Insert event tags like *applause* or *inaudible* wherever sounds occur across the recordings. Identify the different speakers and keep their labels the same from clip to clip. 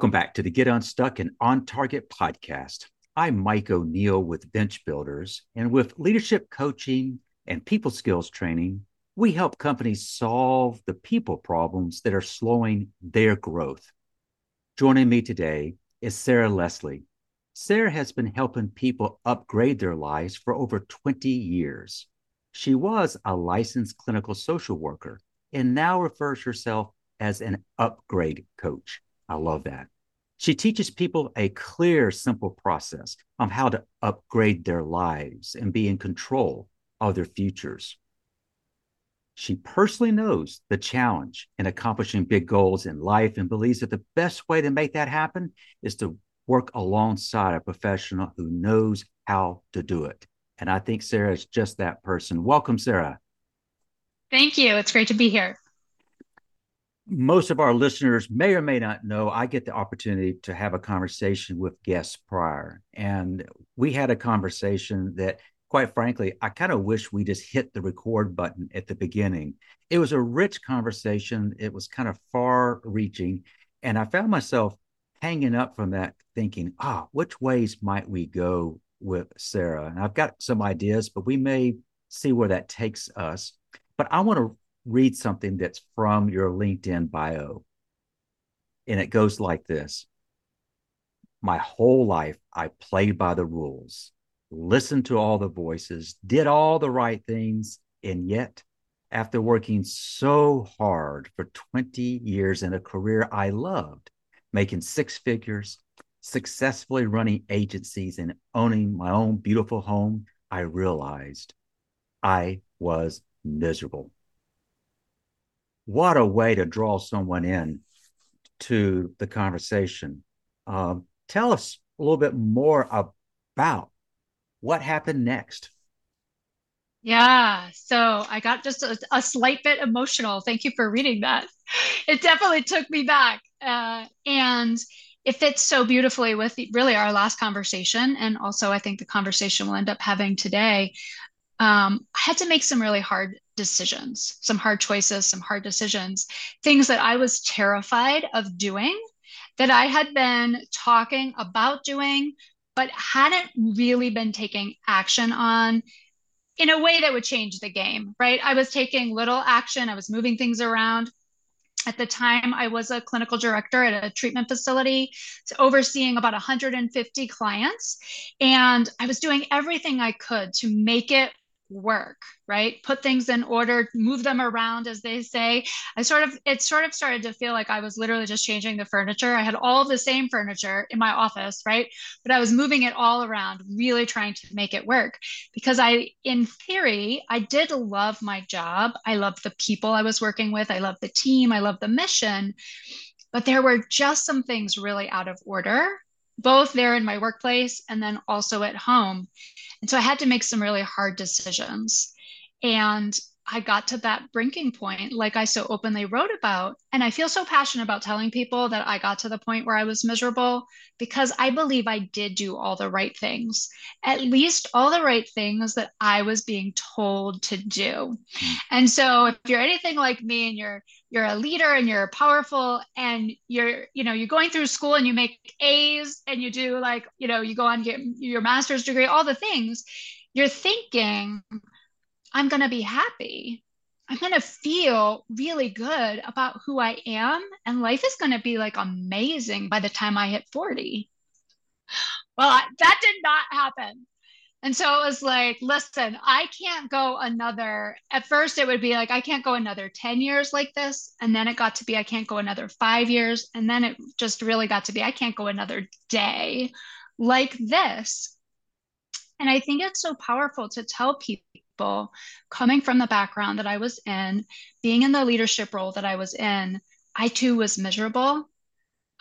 Speaker 1: Welcome back to the Get Unstuck and On Target podcast. I'm Mike O'Neill with Bench Builders, and with leadership coaching and people skills training, we help companies solve the people problems that are slowing their growth. Joining me today is Sarah Leslie. Sarah has been helping people upgrade their lives for over 20 years. She was a licensed clinical social worker and now refers herself as an upgrade coach. I love that. She teaches people a clear, simple process on how to upgrade their lives and be in control of their futures. She personally knows the challenge in accomplishing big goals in life and believes that the best way to make that happen is to work alongside a professional who knows how to do it. And I think Sarah is just that person. Welcome, Sarah.
Speaker 2: Thank you. It's great to be here
Speaker 1: most of our listeners may or may not know I get the opportunity to have a conversation with guests prior. And we had a conversation that, quite frankly, I kind of wish we just hit the record button at the beginning. It was a rich conversation, it was kind of far reaching. And I found myself hanging up from that thinking, ah, which ways might we go with Sarah? And I've got some ideas, but we may see where that takes us. But I want to read something that's from your LinkedIn bio. And it goes like this My whole life, I played by the rules, listened to all the voices, did all the right things. And yet, after working so hard for 20 years in a career I loved, making six figures, successfully running agencies, and owning my own beautiful home, I realized I was miserable what a way to draw someone in to the conversation. Um, tell us a little bit more about what happened next.
Speaker 2: Yeah, so I got just a, a, slight bit emotional. Thank you for reading that. It definitely took me back. Uh, and it fits so beautifully with really our last conversation. And also, I think the conversation we'll end up having today. Um, I had to make some really hard decisions, some hard choices, some hard decisions, things that I was terrified of doing that I had been talking about doing, but hadn't really been taking action on in a way that would change the game, right? I was taking little action, I was moving things around. At the time, I was a clinical director at a treatment facility, overseeing about 150 clients. And I was doing everything I could to make it work right? Put things in order move them around as they say. I sort of it sort of started to feel like i was literally just changing the furniture. I had all the same furniture in my office right? But i was moving it all around really trying to make it work. Because i in theory i did love my job. I loved the people i was working with. I loved the team. I loved the mission. But there were just some things really out of order both there in my workplace and then also at home. And so I had to make some really hard decisions. And I got to that breaking point, like I so openly wrote about. And I feel so passionate about telling people that I got to the point where I was miserable because I believe I did do all the right things, at least all the right things that I was being told to do. Hmm. And so if you're anything like me and you're you're a leader and you're powerful and you're you know you're going through school and you make A's and you do like you know you go on get your master's degree all the things you're thinking I'm going to be happy. I'm going to feel really good about who I am. And life is going to be like amazing by the time I hit 40. Well, I, that did not happen. And so it was like, listen, I can't go another. At first, it would be like, I can't go another 10 years like this. And then it got to be, I can't go another five years. And then it just really got to be, I can't go another day like this. And I think it's so powerful to tell people people coming from the background that I was in, being in the leadership role that I was in, I too was miserable.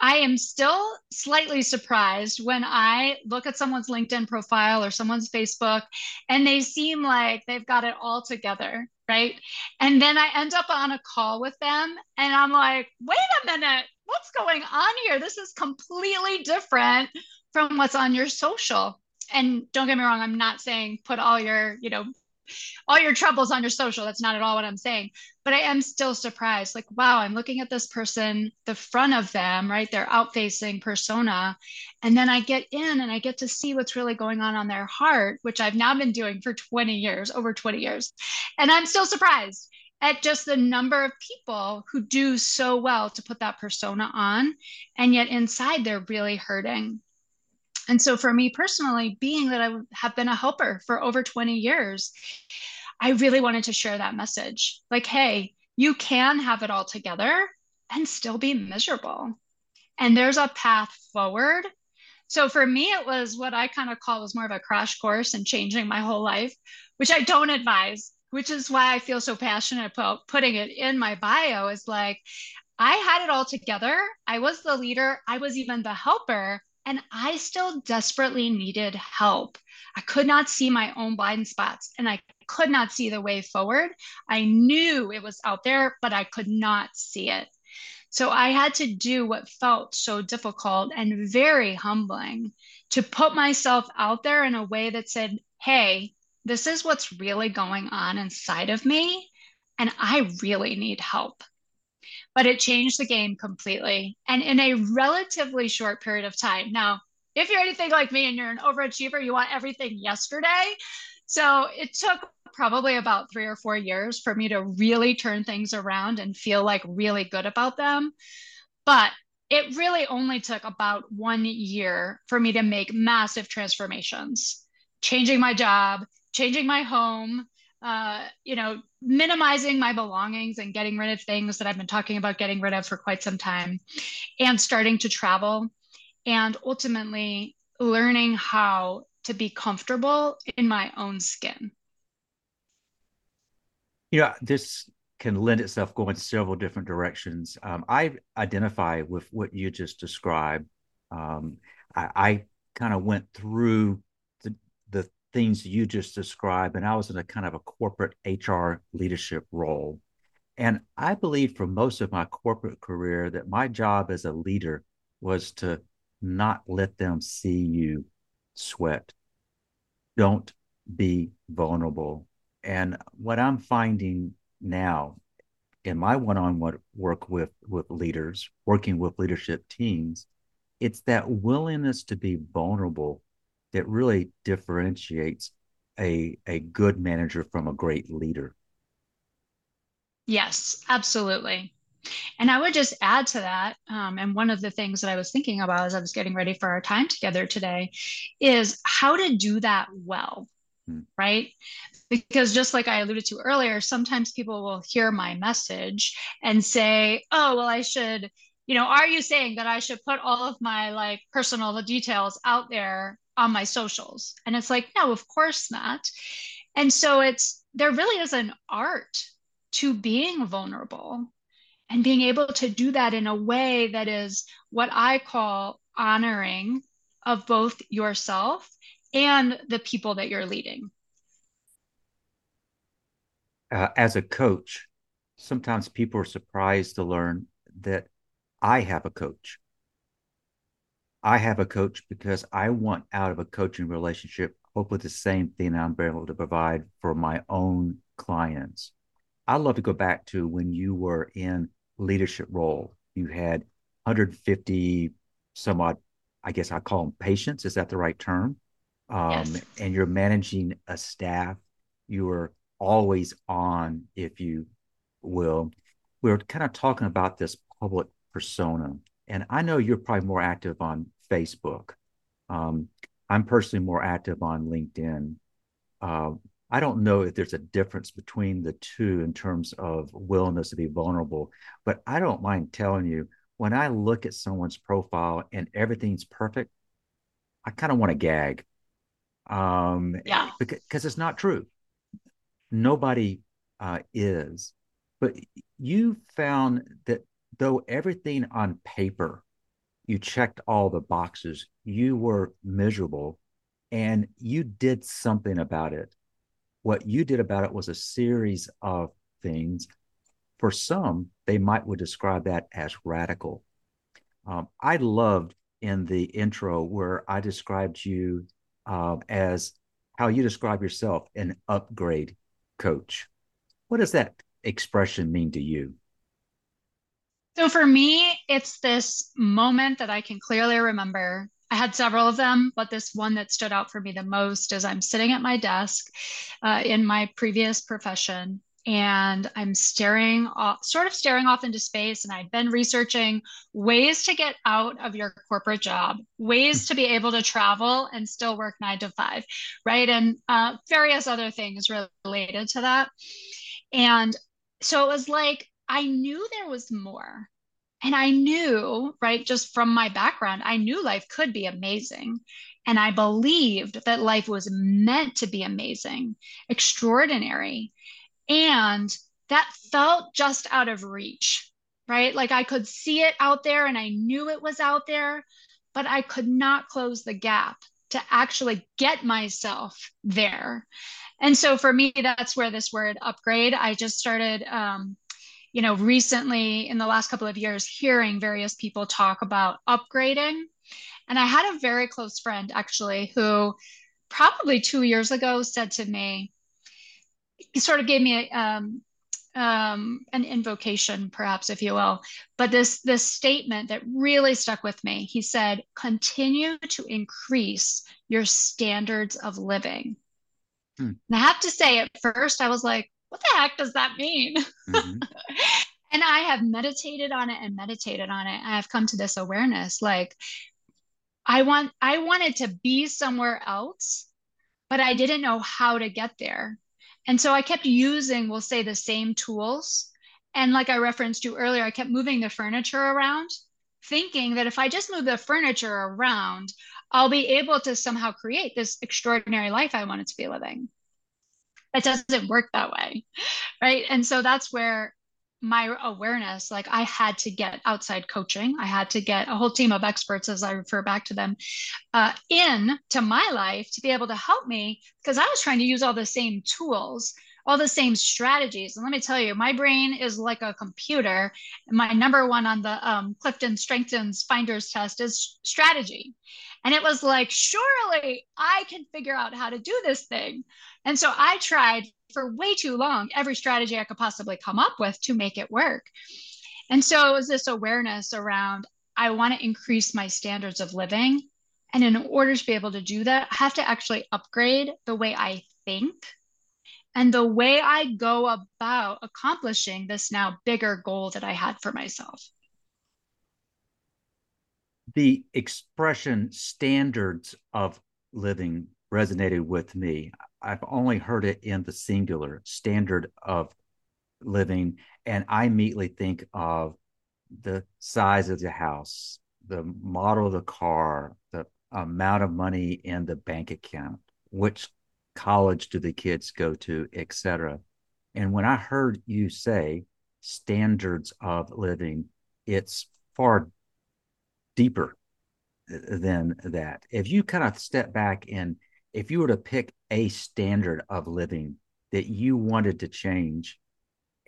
Speaker 2: I am still slightly surprised when I look at someone's LinkedIn profile or someone's Facebook and they seem like they've got it all together, right? And then I end up on a call with them and I'm like, wait a minute, what's going on here? This is completely different from what's on your social. And don't get me wrong, I'm not saying put all your, you know, all your troubles on your social. That's not at all what I'm saying. But I am still surprised. Like, wow, I'm looking at this person, the front of them, right? Their out facing persona. And then I get in and I get to see what's really going on on their heart, which I've now been doing for 20 years, over 20 years. And I'm still surprised at just the number of people who do so well to put that persona on. And yet inside, they're really hurting. And so, for me personally, being that I have been a helper for over 20 years, I really wanted to share that message like, hey, you can have it all together and still be miserable. And there's a path forward. So for me, it was what I kind of call was more of a crash course in changing my whole life, which I don't advise which is why I feel so passionate about putting it in my bio is like, I had it all together. I was the leader, I was even the helper, and I still desperately needed help. I could not see my own blind spots and I could not see the way forward. I knew it was out there, but I could not see it. So I had to do what felt so difficult and very humbling to put myself out there in a way that said, Hey, this is what's really going on inside of me, and I really need help. But it changed the game completely and in a relatively short period of time. Now, if you're anything like me and you're an overachiever, you want everything yesterday. So it took probably about three or four years for me to really turn things around and feel like really good about them. But it really only took about one year for me to make massive transformations, changing my job, changing my home, uh, you know, minimizing my belongings and getting rid of things that I've been talking about getting rid of for quite some time, and starting to travel, and ultimately learning how to be comfortable in my own skin.
Speaker 1: Know, this can lend itself going several different directions. Um, I identify with what you just described. Um, I, I kind of went through things you just described, and I was in a kind of a corporate HR leadership role. And I believe for most of my corporate career that my job as a leader was to not let them see you sweat. Don't be vulnerable. And what I'm finding now in my one-on-one work with with leaders, working with leadership teams, it's that willingness to be vulnerable that really differentiates a, a good manager from a great leader.
Speaker 2: Yes, absolutely. And I would just add to that, um, and one of the things that I was thinking about as I was getting ready for our time together today is how to do that well, hmm. right? Because just like I alluded to earlier, sometimes people will hear my message and say, oh, well, I should, you know, are you saying that I should put all of my like personal details out there on my socials. And it's like, no, of course not. And so it's, there really is an art to being vulnerable and being able to do that in a way that is what I call honoring of both yourself and the people that you're leading.
Speaker 1: Uh, as a coach, sometimes people are surprised to learn that I have a coach. I have a coach because I want out of a coaching relationship, hopefully the same thing I'm able to provide for my own clients. I'd love to go back to when you were in leadership role. You had 150 some odd, I guess I call them patients. Is that the right term? Um, yes. And you're managing a staff. You were always on, if you will. We are kind of talking about this public persona and I know you're probably more active on Facebook. Um, I'm personally more active on LinkedIn. Uh, I don't know if there's a difference between the two in terms of willingness to be vulnerable, but I don't mind telling you when I look at someone's profile and everything's perfect, I kind of want to gag. Um, yeah, because it's not true. Nobody uh, is, but you found that though everything on paper, you checked all the boxes, you were miserable and you did something about it. What you did about it was a series of things. For some, they might would describe that as radical. Um, I loved in the intro where I described you uh, as how you describe yourself an upgrade coach. What does that expression mean to you?
Speaker 2: So for me, it's this moment that I can clearly remember. I had several of them, but this one that stood out for me the most is I'm sitting at my desk uh, in my previous profession and I'm staring off, sort of staring off into space. And I'd been researching ways to get out of your corporate job, ways to be able to travel and still work nine to five, right? And uh, various other things related to that. And so it was like, I knew there was more. And I knew, right, just from my background, I knew life could be amazing. And I believed that life was meant to be amazing, extraordinary. And that felt just out of reach, right? Like I could see it out there and I knew it was out there, but I could not close the gap to actually get myself there. And so for me, that's where this word upgrade, I just started, um, you know, recently in the last couple of years, hearing various people talk about upgrading. And I had a very close friend actually who probably two years ago said to me, he sort of gave me a, um, um, an invocation, perhaps, if you will. But this this statement that really stuck with me. He said, "Continue to increase your standards of living." Hmm. And I have to say, at first, I was like, "What the heck does that mean?" Mm-hmm. *laughs* and I have meditated on it and meditated on it. I have come to this awareness, like I want I wanted to be somewhere else, but I didn't know how to get there. And so I kept using, we'll say, the same tools. And like I referenced to earlier, I kept moving the furniture around, thinking that if I just move the furniture around, I'll be able to somehow create this extraordinary life I wanted to be living. It doesn't work that way. Right. And so that's where my awareness like i had to get outside coaching i had to get a whole team of experts as i refer back to them uh, in to my life to be able to help me because i was trying to use all the same tools all the same strategies and let me tell you my brain is like a computer my number one on the um, Clifton StrengthsFinders test is strategy and it was like surely i can figure out how to do this thing and so i tried for way too long every strategy I could possibly come up with to make it work. And so it was this awareness around I want to increase my standards of living. And in order to be able to do that, I have to actually upgrade the way I think and the way I go about accomplishing this now bigger goal that I had for myself.
Speaker 1: The expression standards of living resonated with me. I've only heard it in the singular standard of living, and I immediately think of the size of the house, the model of the car, the amount of money in the bank account, which college do the kids go to, etc. And when I heard you say standards of living, it's far deeper than that. If you kind of step back and if you were to pick a standard of living that you wanted to change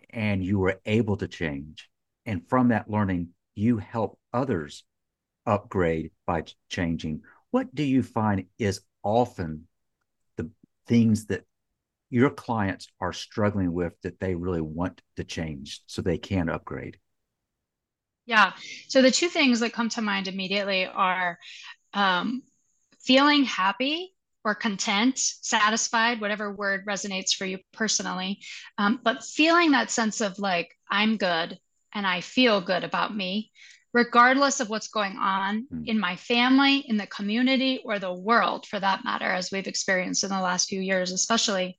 Speaker 1: and you were able to change, and from that learning, you help others upgrade by changing, what do you find is often the things that your clients are struggling with that they really want to change so they can upgrade?
Speaker 2: Yeah. So the two things that come to mind immediately are um, feeling happy or content, satisfied, whatever word resonates for you personally. Um, but feeling that sense of like, I'm good and I feel good about me, regardless of what's going on mm. in my family, in the community, or the world for that matter, as we've experienced in the last few years, especially.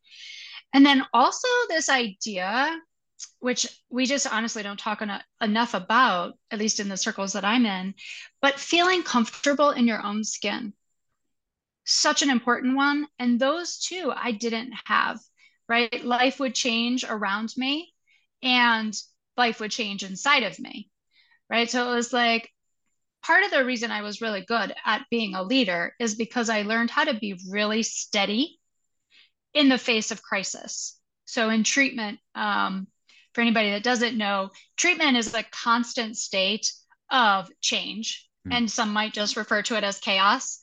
Speaker 2: And then also this idea, which we just honestly don't talk en- enough about, at least in the circles that I'm in, but feeling comfortable in your own skin such an important one. And those two I didn't have, right? Life would change around me and life would change inside of me, right? So it was like part of the reason I was really good at being a leader is because I learned how to be really steady in the face of crisis. So in treatment, um, for anybody that doesn't know, treatment is a constant state of change. Mm. And some might just refer to it as chaos.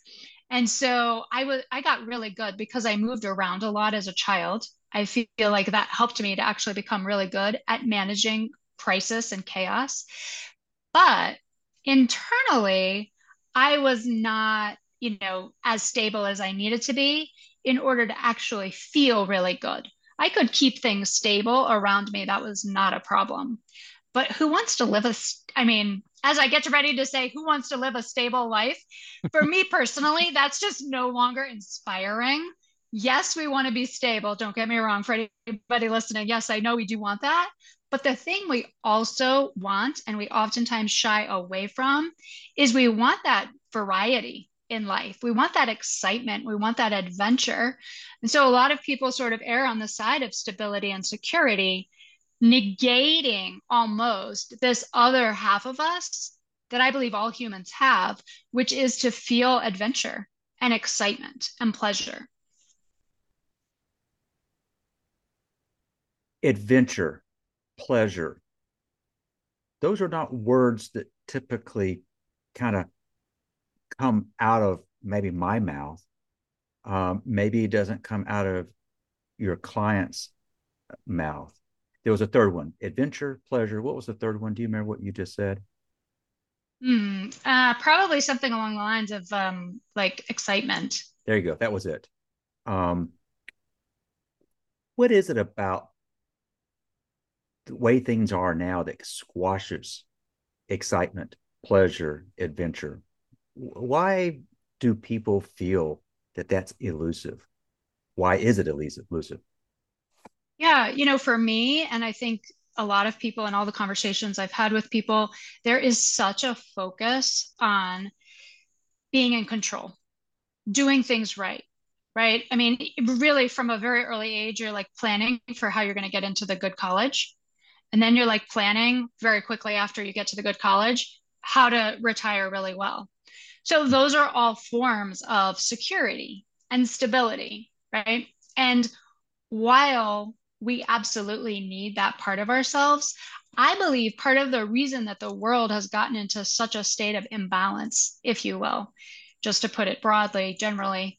Speaker 2: And so I was I got really good because I moved around a lot as a child. I feel like that helped me to actually become really good at managing crisis and chaos. But internally, I was not, you know, as stable as I needed to be in order to actually feel really good. I could keep things stable around me. That was not a problem. But who wants to live a, I mean, as I get ready to say, who wants to live a stable life? For me *laughs* personally, that's just no longer inspiring yes, we want to be stable. Don't get me wrong. For anybody listening, yes, I know we do want that. But the thing we also want, and we oftentimes shy away from, is we want that variety in life. We want that excitement. We want that adventure. And so a lot of people sort of err on the side of stability and security, negating almost this other half of us that I believe all humans have, which is to feel adventure and excitement and pleasure.
Speaker 1: adventure, pleasure. Those are not words that typically kind of come out of maybe my mouth. Um, maybe it doesn't come out of your client's mouth. There was a third one adventure, pleasure. What was the third one? Do you remember what you just said?
Speaker 2: Hmm. Uh, probably something along the lines of um, like excitement.
Speaker 1: There you go. That was it. Um, what is it about the way things are now that squashes excitement, pleasure, adventure. Why do people feel that that's elusive? Why is it elusive?
Speaker 2: Yeah, you know, for me, and I think a lot of people in all the conversations I've had with people, there is such a focus on being in control, doing things right, right? I mean, really, from a very early age, you're like planning for how you're going to get into the good college. And then you're like planning very quickly after you get to the good college how to retire really well. So those are all forms of security and stability, right? And while we absolutely need that part of ourselves, I believe part of the reason that the world has gotten into such a state of imbalance, if you will, just to put it broadly, generally,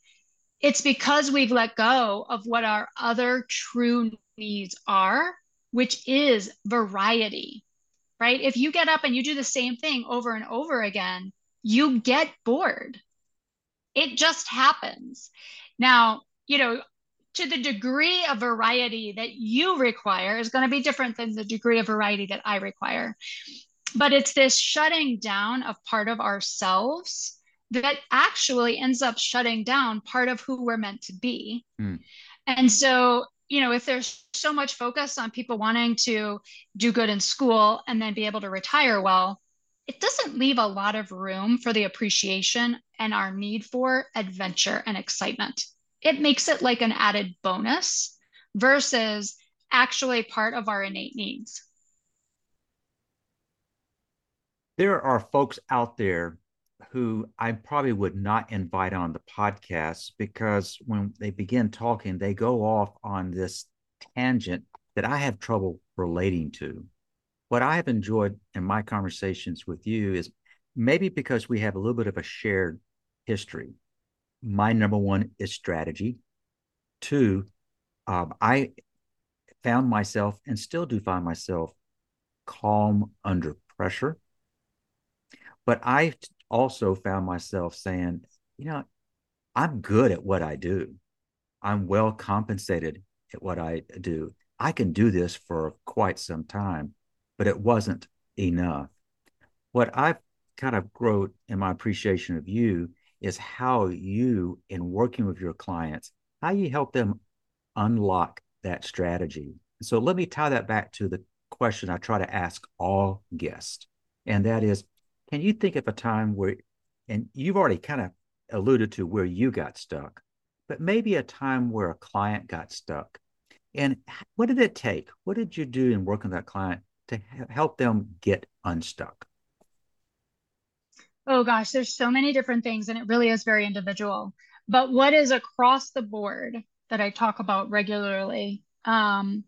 Speaker 2: it's because we've let go of what our other true needs are which is variety, right? If you get up and you do the same thing over and over again, you get bored. It just happens. Now, you know, to the degree of variety that you require is going to be different than the degree of variety that I require. But it's this shutting down of part of ourselves that actually ends up shutting down part of who we're meant to be. Mm. And so you know, if there's so much focus on people wanting to do good in school and then be able to retire well, it doesn't leave a lot of room for the appreciation and our need for adventure and excitement. It makes it like an added bonus versus actually part of our innate needs.
Speaker 1: There are folks out there who I probably would not invite on the podcast because when they begin talking, they go off on this tangent that I have trouble relating to. What I have enjoyed in my conversations with you is maybe because we have a little bit of a shared history. My number one is strategy. Two, um, I found myself and still do find myself calm under pressure. But I also found myself saying, you know, I'm good at what I do. I'm well compensated at what I do. I can do this for quite some time, but it wasn't enough. What I've kind of grown in my appreciation of you is how you, in working with your clients, how you help them unlock that strategy. So let me tie that back to the question I try to ask all guests, and that is can you think of a time where, and you've already kind of alluded to where you got stuck, but maybe a time where a client got stuck? And what did it take? What did you do in working with that client to help them get unstuck?
Speaker 2: Oh gosh, there's so many different things, and it really is very individual. But what is across the board that I talk about regularly um,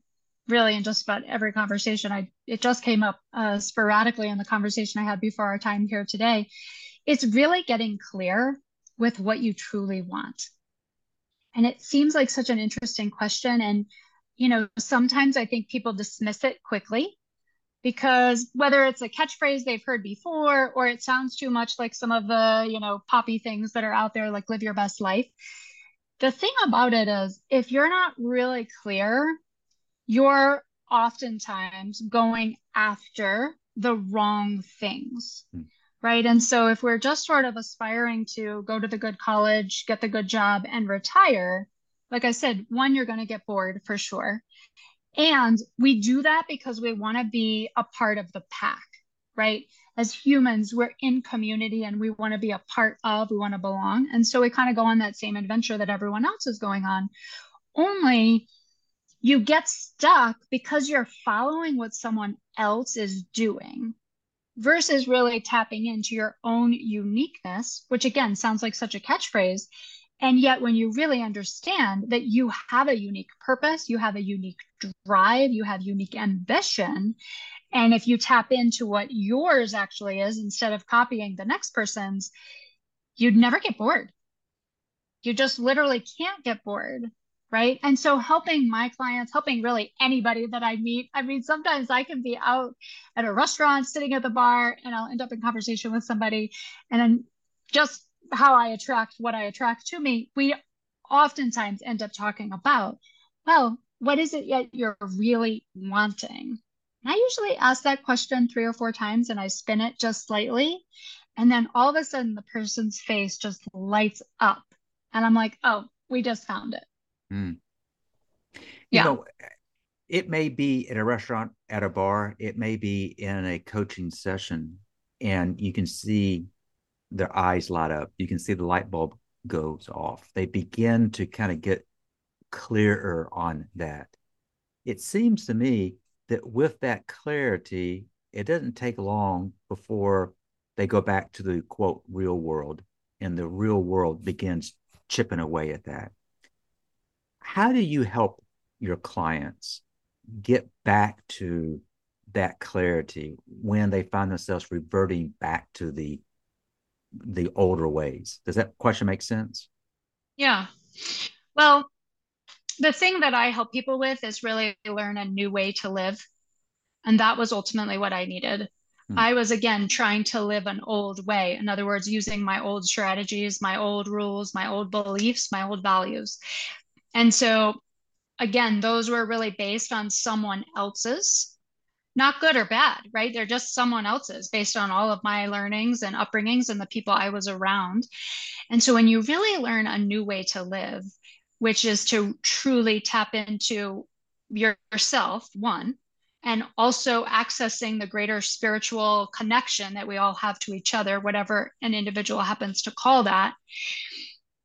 Speaker 2: really in just about every conversation. I it just came up uh, sporadically in the conversation I had before our time here today. It's really getting clear with what you truly want. And it seems like such an interesting question. And you know, sometimes I think people dismiss it quickly because whether it's a catchphrase they've heard before or it sounds too much like some of the, you know, poppy things that are out there, like live your best life. The thing about it is, if you're not really clear, you're oftentimes going after the wrong things. Hmm. Right. And so if we're just sort of aspiring to go to the good college, get the good job, and retire, like I said, one, you're going to get bored for sure. And we do that because we want to be a part of the pack, right? As humans, we're in community and we want to be a part of, we want to belong. And so we kind of go on that same adventure that everyone else is going on. Only you get stuck because you're following what someone else is doing versus really tapping into your own uniqueness, which again sounds like such a catchphrase. And yet, when you really understand that you have a unique purpose, you have a unique drive, you have unique ambition. And if you tap into what yours actually is instead of copying the next person's, you'd never get bored. You just literally can't get bored right? And so helping my clients, helping really anybody that I meet. I mean, sometimes I can be out at a restaurant sitting at the bar and I'll end up in conversation with somebody and then just how I attract what I attract to me, we oftentimes end up talking about, well, what is it yet you're really wanting? And I usually ask that question three or four times and I spin it just slightly. And then all of a sudden the person's face just lights up. And I'm like, oh, we just found it. Mm.
Speaker 1: Yeah. You know, it may be at a restaurant, at a bar, it may be in a coaching session, and you can see their eyes light up. You can see the light bulb goes off. They begin to kind of get clearer on that. It seems to me that with that clarity, it doesn't take long before they go back to the quote real world, and the real world begins chipping away at that how do you help your clients get back to that clarity when they find themselves reverting back to the the older ways. Does that question make sense?
Speaker 2: Yeah. Well the thing that i help people with is really learn a new way to live. And that was ultimately what i needed. Hmm. i was again trying to live an old way. In other words using my old strategies my old rules my old beliefs my old values. And so, again, those were really based on someone else's, not good or bad, right? They're just someone else's based on all of my learnings and upbringings and the people I was around. And so, when you really learn a new way to live, which is to truly tap into yourself, one, and also accessing the greater spiritual connection that we all have to each other, whatever an individual happens to call that.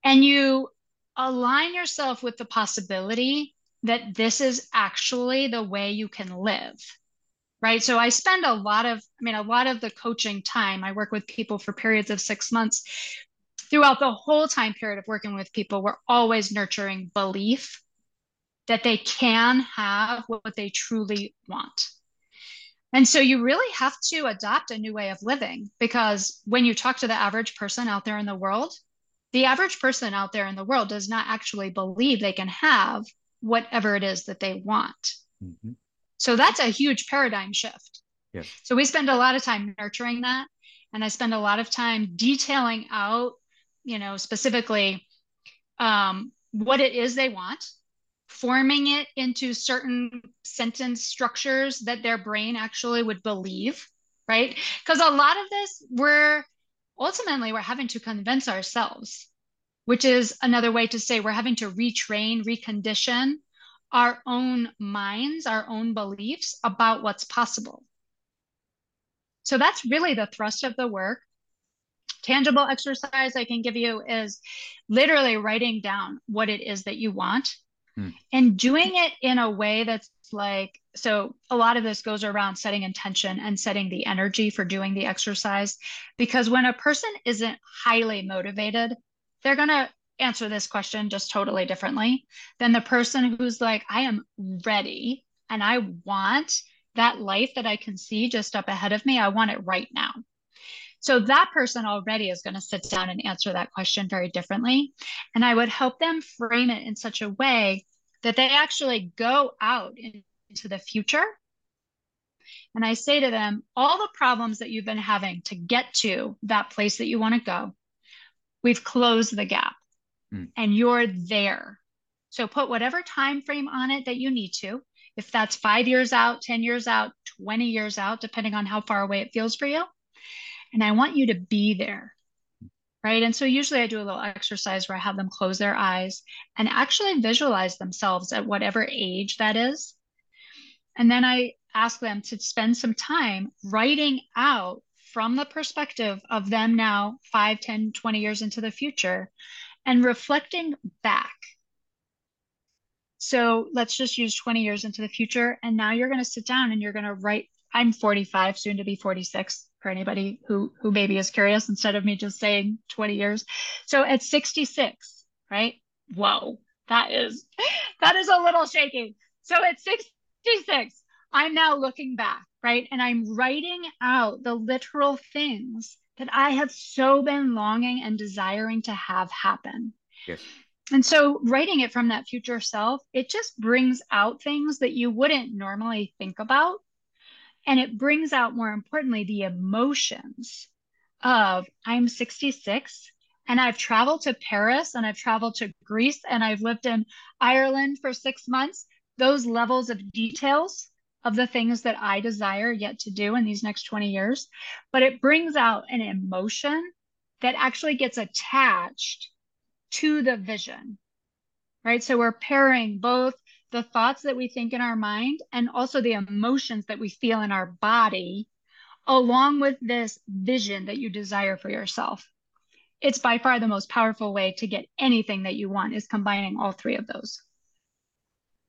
Speaker 2: And you align yourself with the possibility that this is actually the way you can live right so i spend a lot of i mean a lot of the coaching time i work with people for periods of six months throughout the whole time period of working with people we're always nurturing belief that they can have what they truly want and so you really have to adopt a new way of living because when you talk to the average person out there in the world the average person out there in the world does not actually believe they can have whatever it is that they want. Mm-hmm. So that's a huge paradigm shift. Yes. So we spend a lot of time nurturing that. And I spend a lot of time detailing out, you know, specifically um, what it is they want, forming it into certain sentence structures that their brain actually would believe, right? Because a lot of this, we're ultimately we're having to convince ourselves, which is another way to say we're having to retrain, recondition our own minds, our own beliefs about what's possible. So that's really the thrust of the work. Tangible exercise I can give you is literally writing down what it is that you want hmm. and doing it in a way that's like so a lot of this goes around setting intention and setting the energy for doing the exercise because when a person isn't highly motivated they're going to answer this question just totally differently than the person who's like i am ready and i want that life that i can see just up ahead of me. I want it right now. So that person already is going to sit down and answer that question very differently. And i would help them frame it in such a way that they actually go out into the future. And I say to them, all the problems that you've been having to get to that place that you want to go, we've closed the gap mm. and you're there. So put whatever time frame on it that you need to. If that's five years out, 10 years out, 20 years out, depending on how far away it feels for you. And I want you to be there right? And so usually I do a little exercise where I have them close their eyes and actually visualize themselves at whatever age that is. And then I ask them to spend some time writing out from the perspective of them now 5, 10, 20 years into the future and reflecting back. So let's just use 20 years into the future. And now you're going to sit down and you're going to write. I'm 45, soon to be 46 for anybody who who maybe is curious instead of me just saying 20 years. So at 66, right? Whoa, that is that is a little shaky. So at 66, I'm now looking back, right? And I'm writing out the literal things that I have so been longing and desiring to have happen.
Speaker 1: Yes.
Speaker 2: And so writing it from that future self, it just brings out things that you wouldn't normally think about and it brings out, more importantly, the emotions of I'm 66 and I've traveled to Paris and I've traveled to Greece and I've lived in Ireland for six months. Those levels of details of the things that I desire yet to do in these next 20 years, but it brings out an emotion that actually gets attached to the vision, right? So we're pairing both the thoughts that we think in our mind and also the emotions that we feel in our body, along with this vision that you desire for yourself. It's by far the most powerful way to get anything that you want is combining all three of those.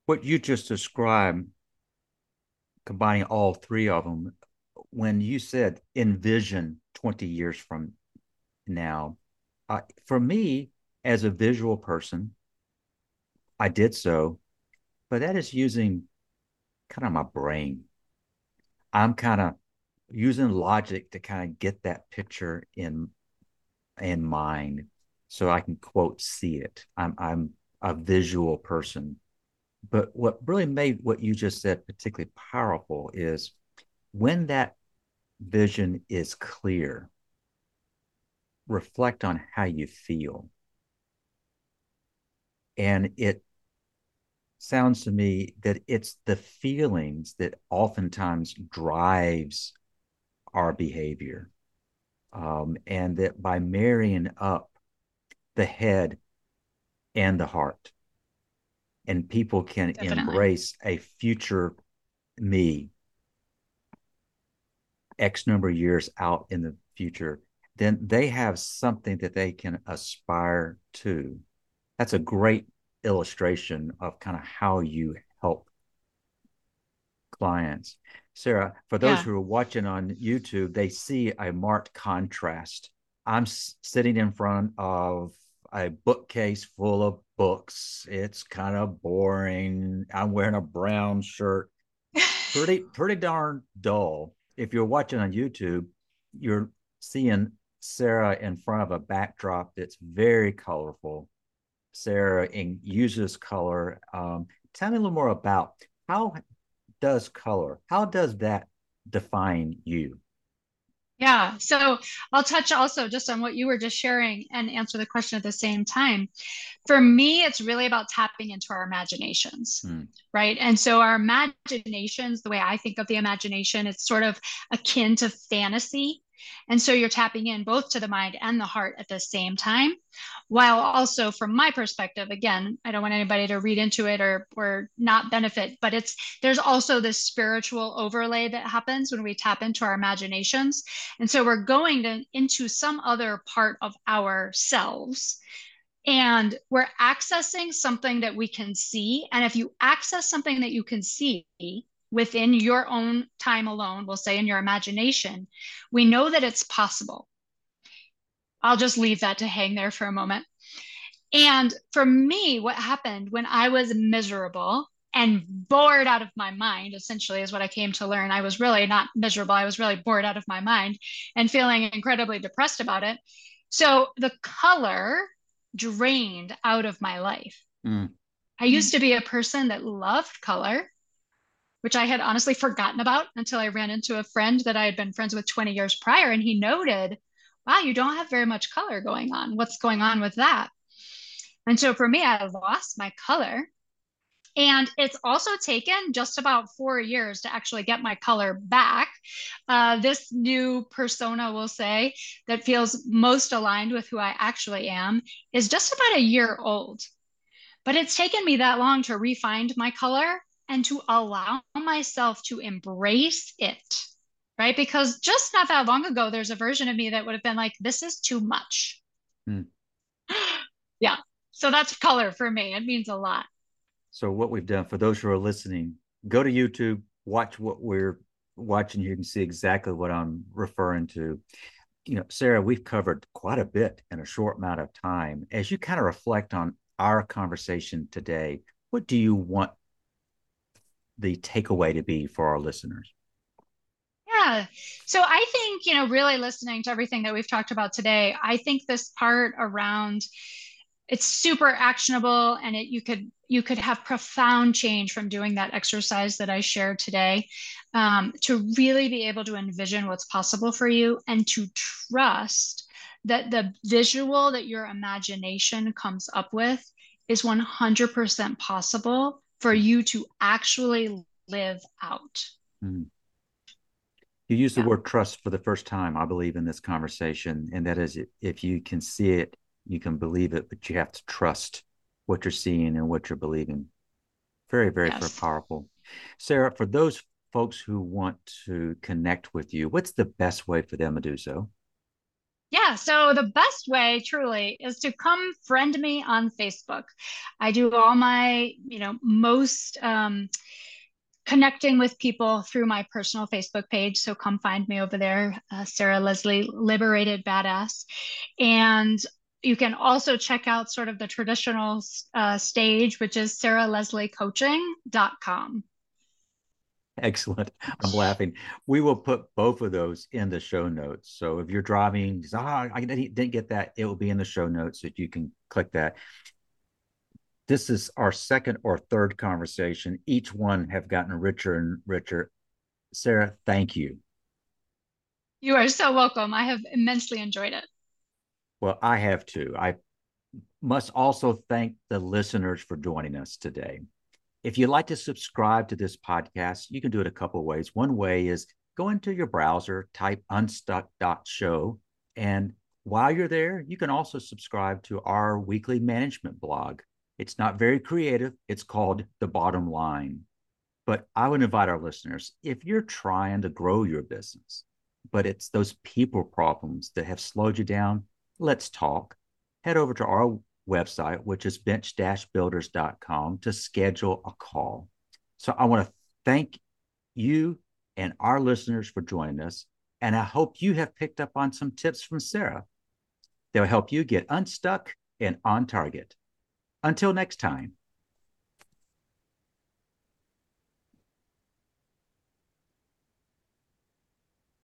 Speaker 1: What you just described, combining all three of them, when you said envision 20 years from now, uh, for me as a visual person, I did so but that is using kind of my brain. I'm kind of using logic to kind of get that picture in in mind so I can quote see it. I'm I'm a visual person. But what really made what you just said particularly powerful is when that vision is clear, reflect on how you feel. And it sounds to me that it's the feelings that oftentimes drives our behavior um, and that by marrying up the head and the heart and people can Definitely. embrace a future me x number of years out in the future then they have something that they can aspire to that's a great illustration of kind of how you help clients. Sarah, for those yeah. who are watching on YouTube, they see a marked contrast. I'm sitting in front of a bookcase full of books. It's kind of boring. I'm wearing a brown shirt. *laughs* Pretty pretty darn dull. If you're watching on YouTube, you're seeing Sarah in front of a backdrop that's very colorful Sarah and uses color. Um, tell me a little more about how does color, how does that define you?
Speaker 2: Yeah, so I'll touch also just on what you were just sharing and answer the question at the same time. For me, it's really about tapping into our imaginations, mm. right? And so our imaginations, the way I think of the imagination, it's sort of akin to fantasy. And so you're tapping in both to the mind and the heart at the same time, while also from my perspective, again, I don't want anybody to read into it or or not benefit, but it's there's also this spiritual overlay that happens when we tap into our imaginations. And so we're going to, into some other part of ourselves and we're accessing something that we can see. And if you access something that you can see, within your own time alone, we'll say in your imagination, we know that it's possible. I'll just leave that to hang there for a moment. And for me, what happened when I was miserable and bored out of my mind, essentially, is what I came to learn. I was really not miserable. I was really bored out of my mind and feeling incredibly depressed about it. So the color drained out of my life. Mm. I used to be a person that loved color, which I had honestly forgotten about until I ran into a friend that I had been friends with 20 years prior. And he noted, wow, you don't have very much color going on. What's going on with that? And so for me, I lost my color. And it's also taken just about four years to actually get my color back. Uh, this new persona, we'll say, that feels most aligned with who I actually am is just about a year old. But it's taken me that long to refine my color and to allow myself to embrace it, right? Because just not that long ago, there's a version of me that would have been like, this is too much. Hmm. *gasps* yeah. So that's color for me. It means a lot.
Speaker 1: So, what we've done for those who are listening, go to YouTube, watch what we're watching. You can see exactly what I'm referring to. You know, Sarah, we've covered quite a bit in a short amount of time. As you kind of reflect on our conversation today, what do you want the takeaway to be for our listeners?
Speaker 2: Yeah. So I think, you know, really listening to everything that we've talked about today, I think this part around it's super actionable and it you could you could have profound change from doing that exercise that I shared today um, to really be able to envision what's possible for you and to trust that the visual that your imagination comes up with is 100% possible for you to actually live out. Mm-hmm.
Speaker 1: You use the word trust for the first time, I believe, in this conversation. And that is if you can see it, you can believe it, but you have to trust what you're seeing and what you're believing. Very, very, yes. very powerful. Sarah, for those folks who want to connect with you, what's the best way for them to do so?
Speaker 2: Yeah, so the best way truly is to come friend me on Facebook. I do all my, you know, most um, connecting with people through my personal Facebook page. So come find me over there, uh, Sarah Leslie, Liberated Badass. And you can also check out sort of the traditional uh, stage, which is sarahlesliecoaching.com. *laughs*
Speaker 1: Excellent. I'm *laughs* laughing. We will put both of those in the show notes. So if you're driving, ah, I didn't get that, it will be in the show notes so you can click that. This is our second or third conversation. Each one have gotten richer and richer. Sarah, thank you.
Speaker 2: You are so welcome. I have immensely enjoyed it.
Speaker 1: Well, I have too. I must also thank the listeners for joining us today. If you'd like to subscribe to this podcast, you can do it a couple ways. One way is go into your browser, type unstuck.show, and while you're there, you can also subscribe to our weekly management blog. It's not very creative, it's called The Bottom Line. But I would invite our listeners if you're trying to grow your business, but it's those people problems that have slowed you down, let's talk. Head over to our website, which is bench-builders.com, to schedule a call. So I want to thank you and our listeners for joining us. And I hope you have picked up on some tips from Sarah. that will help you get unstuck and on target. Until next time.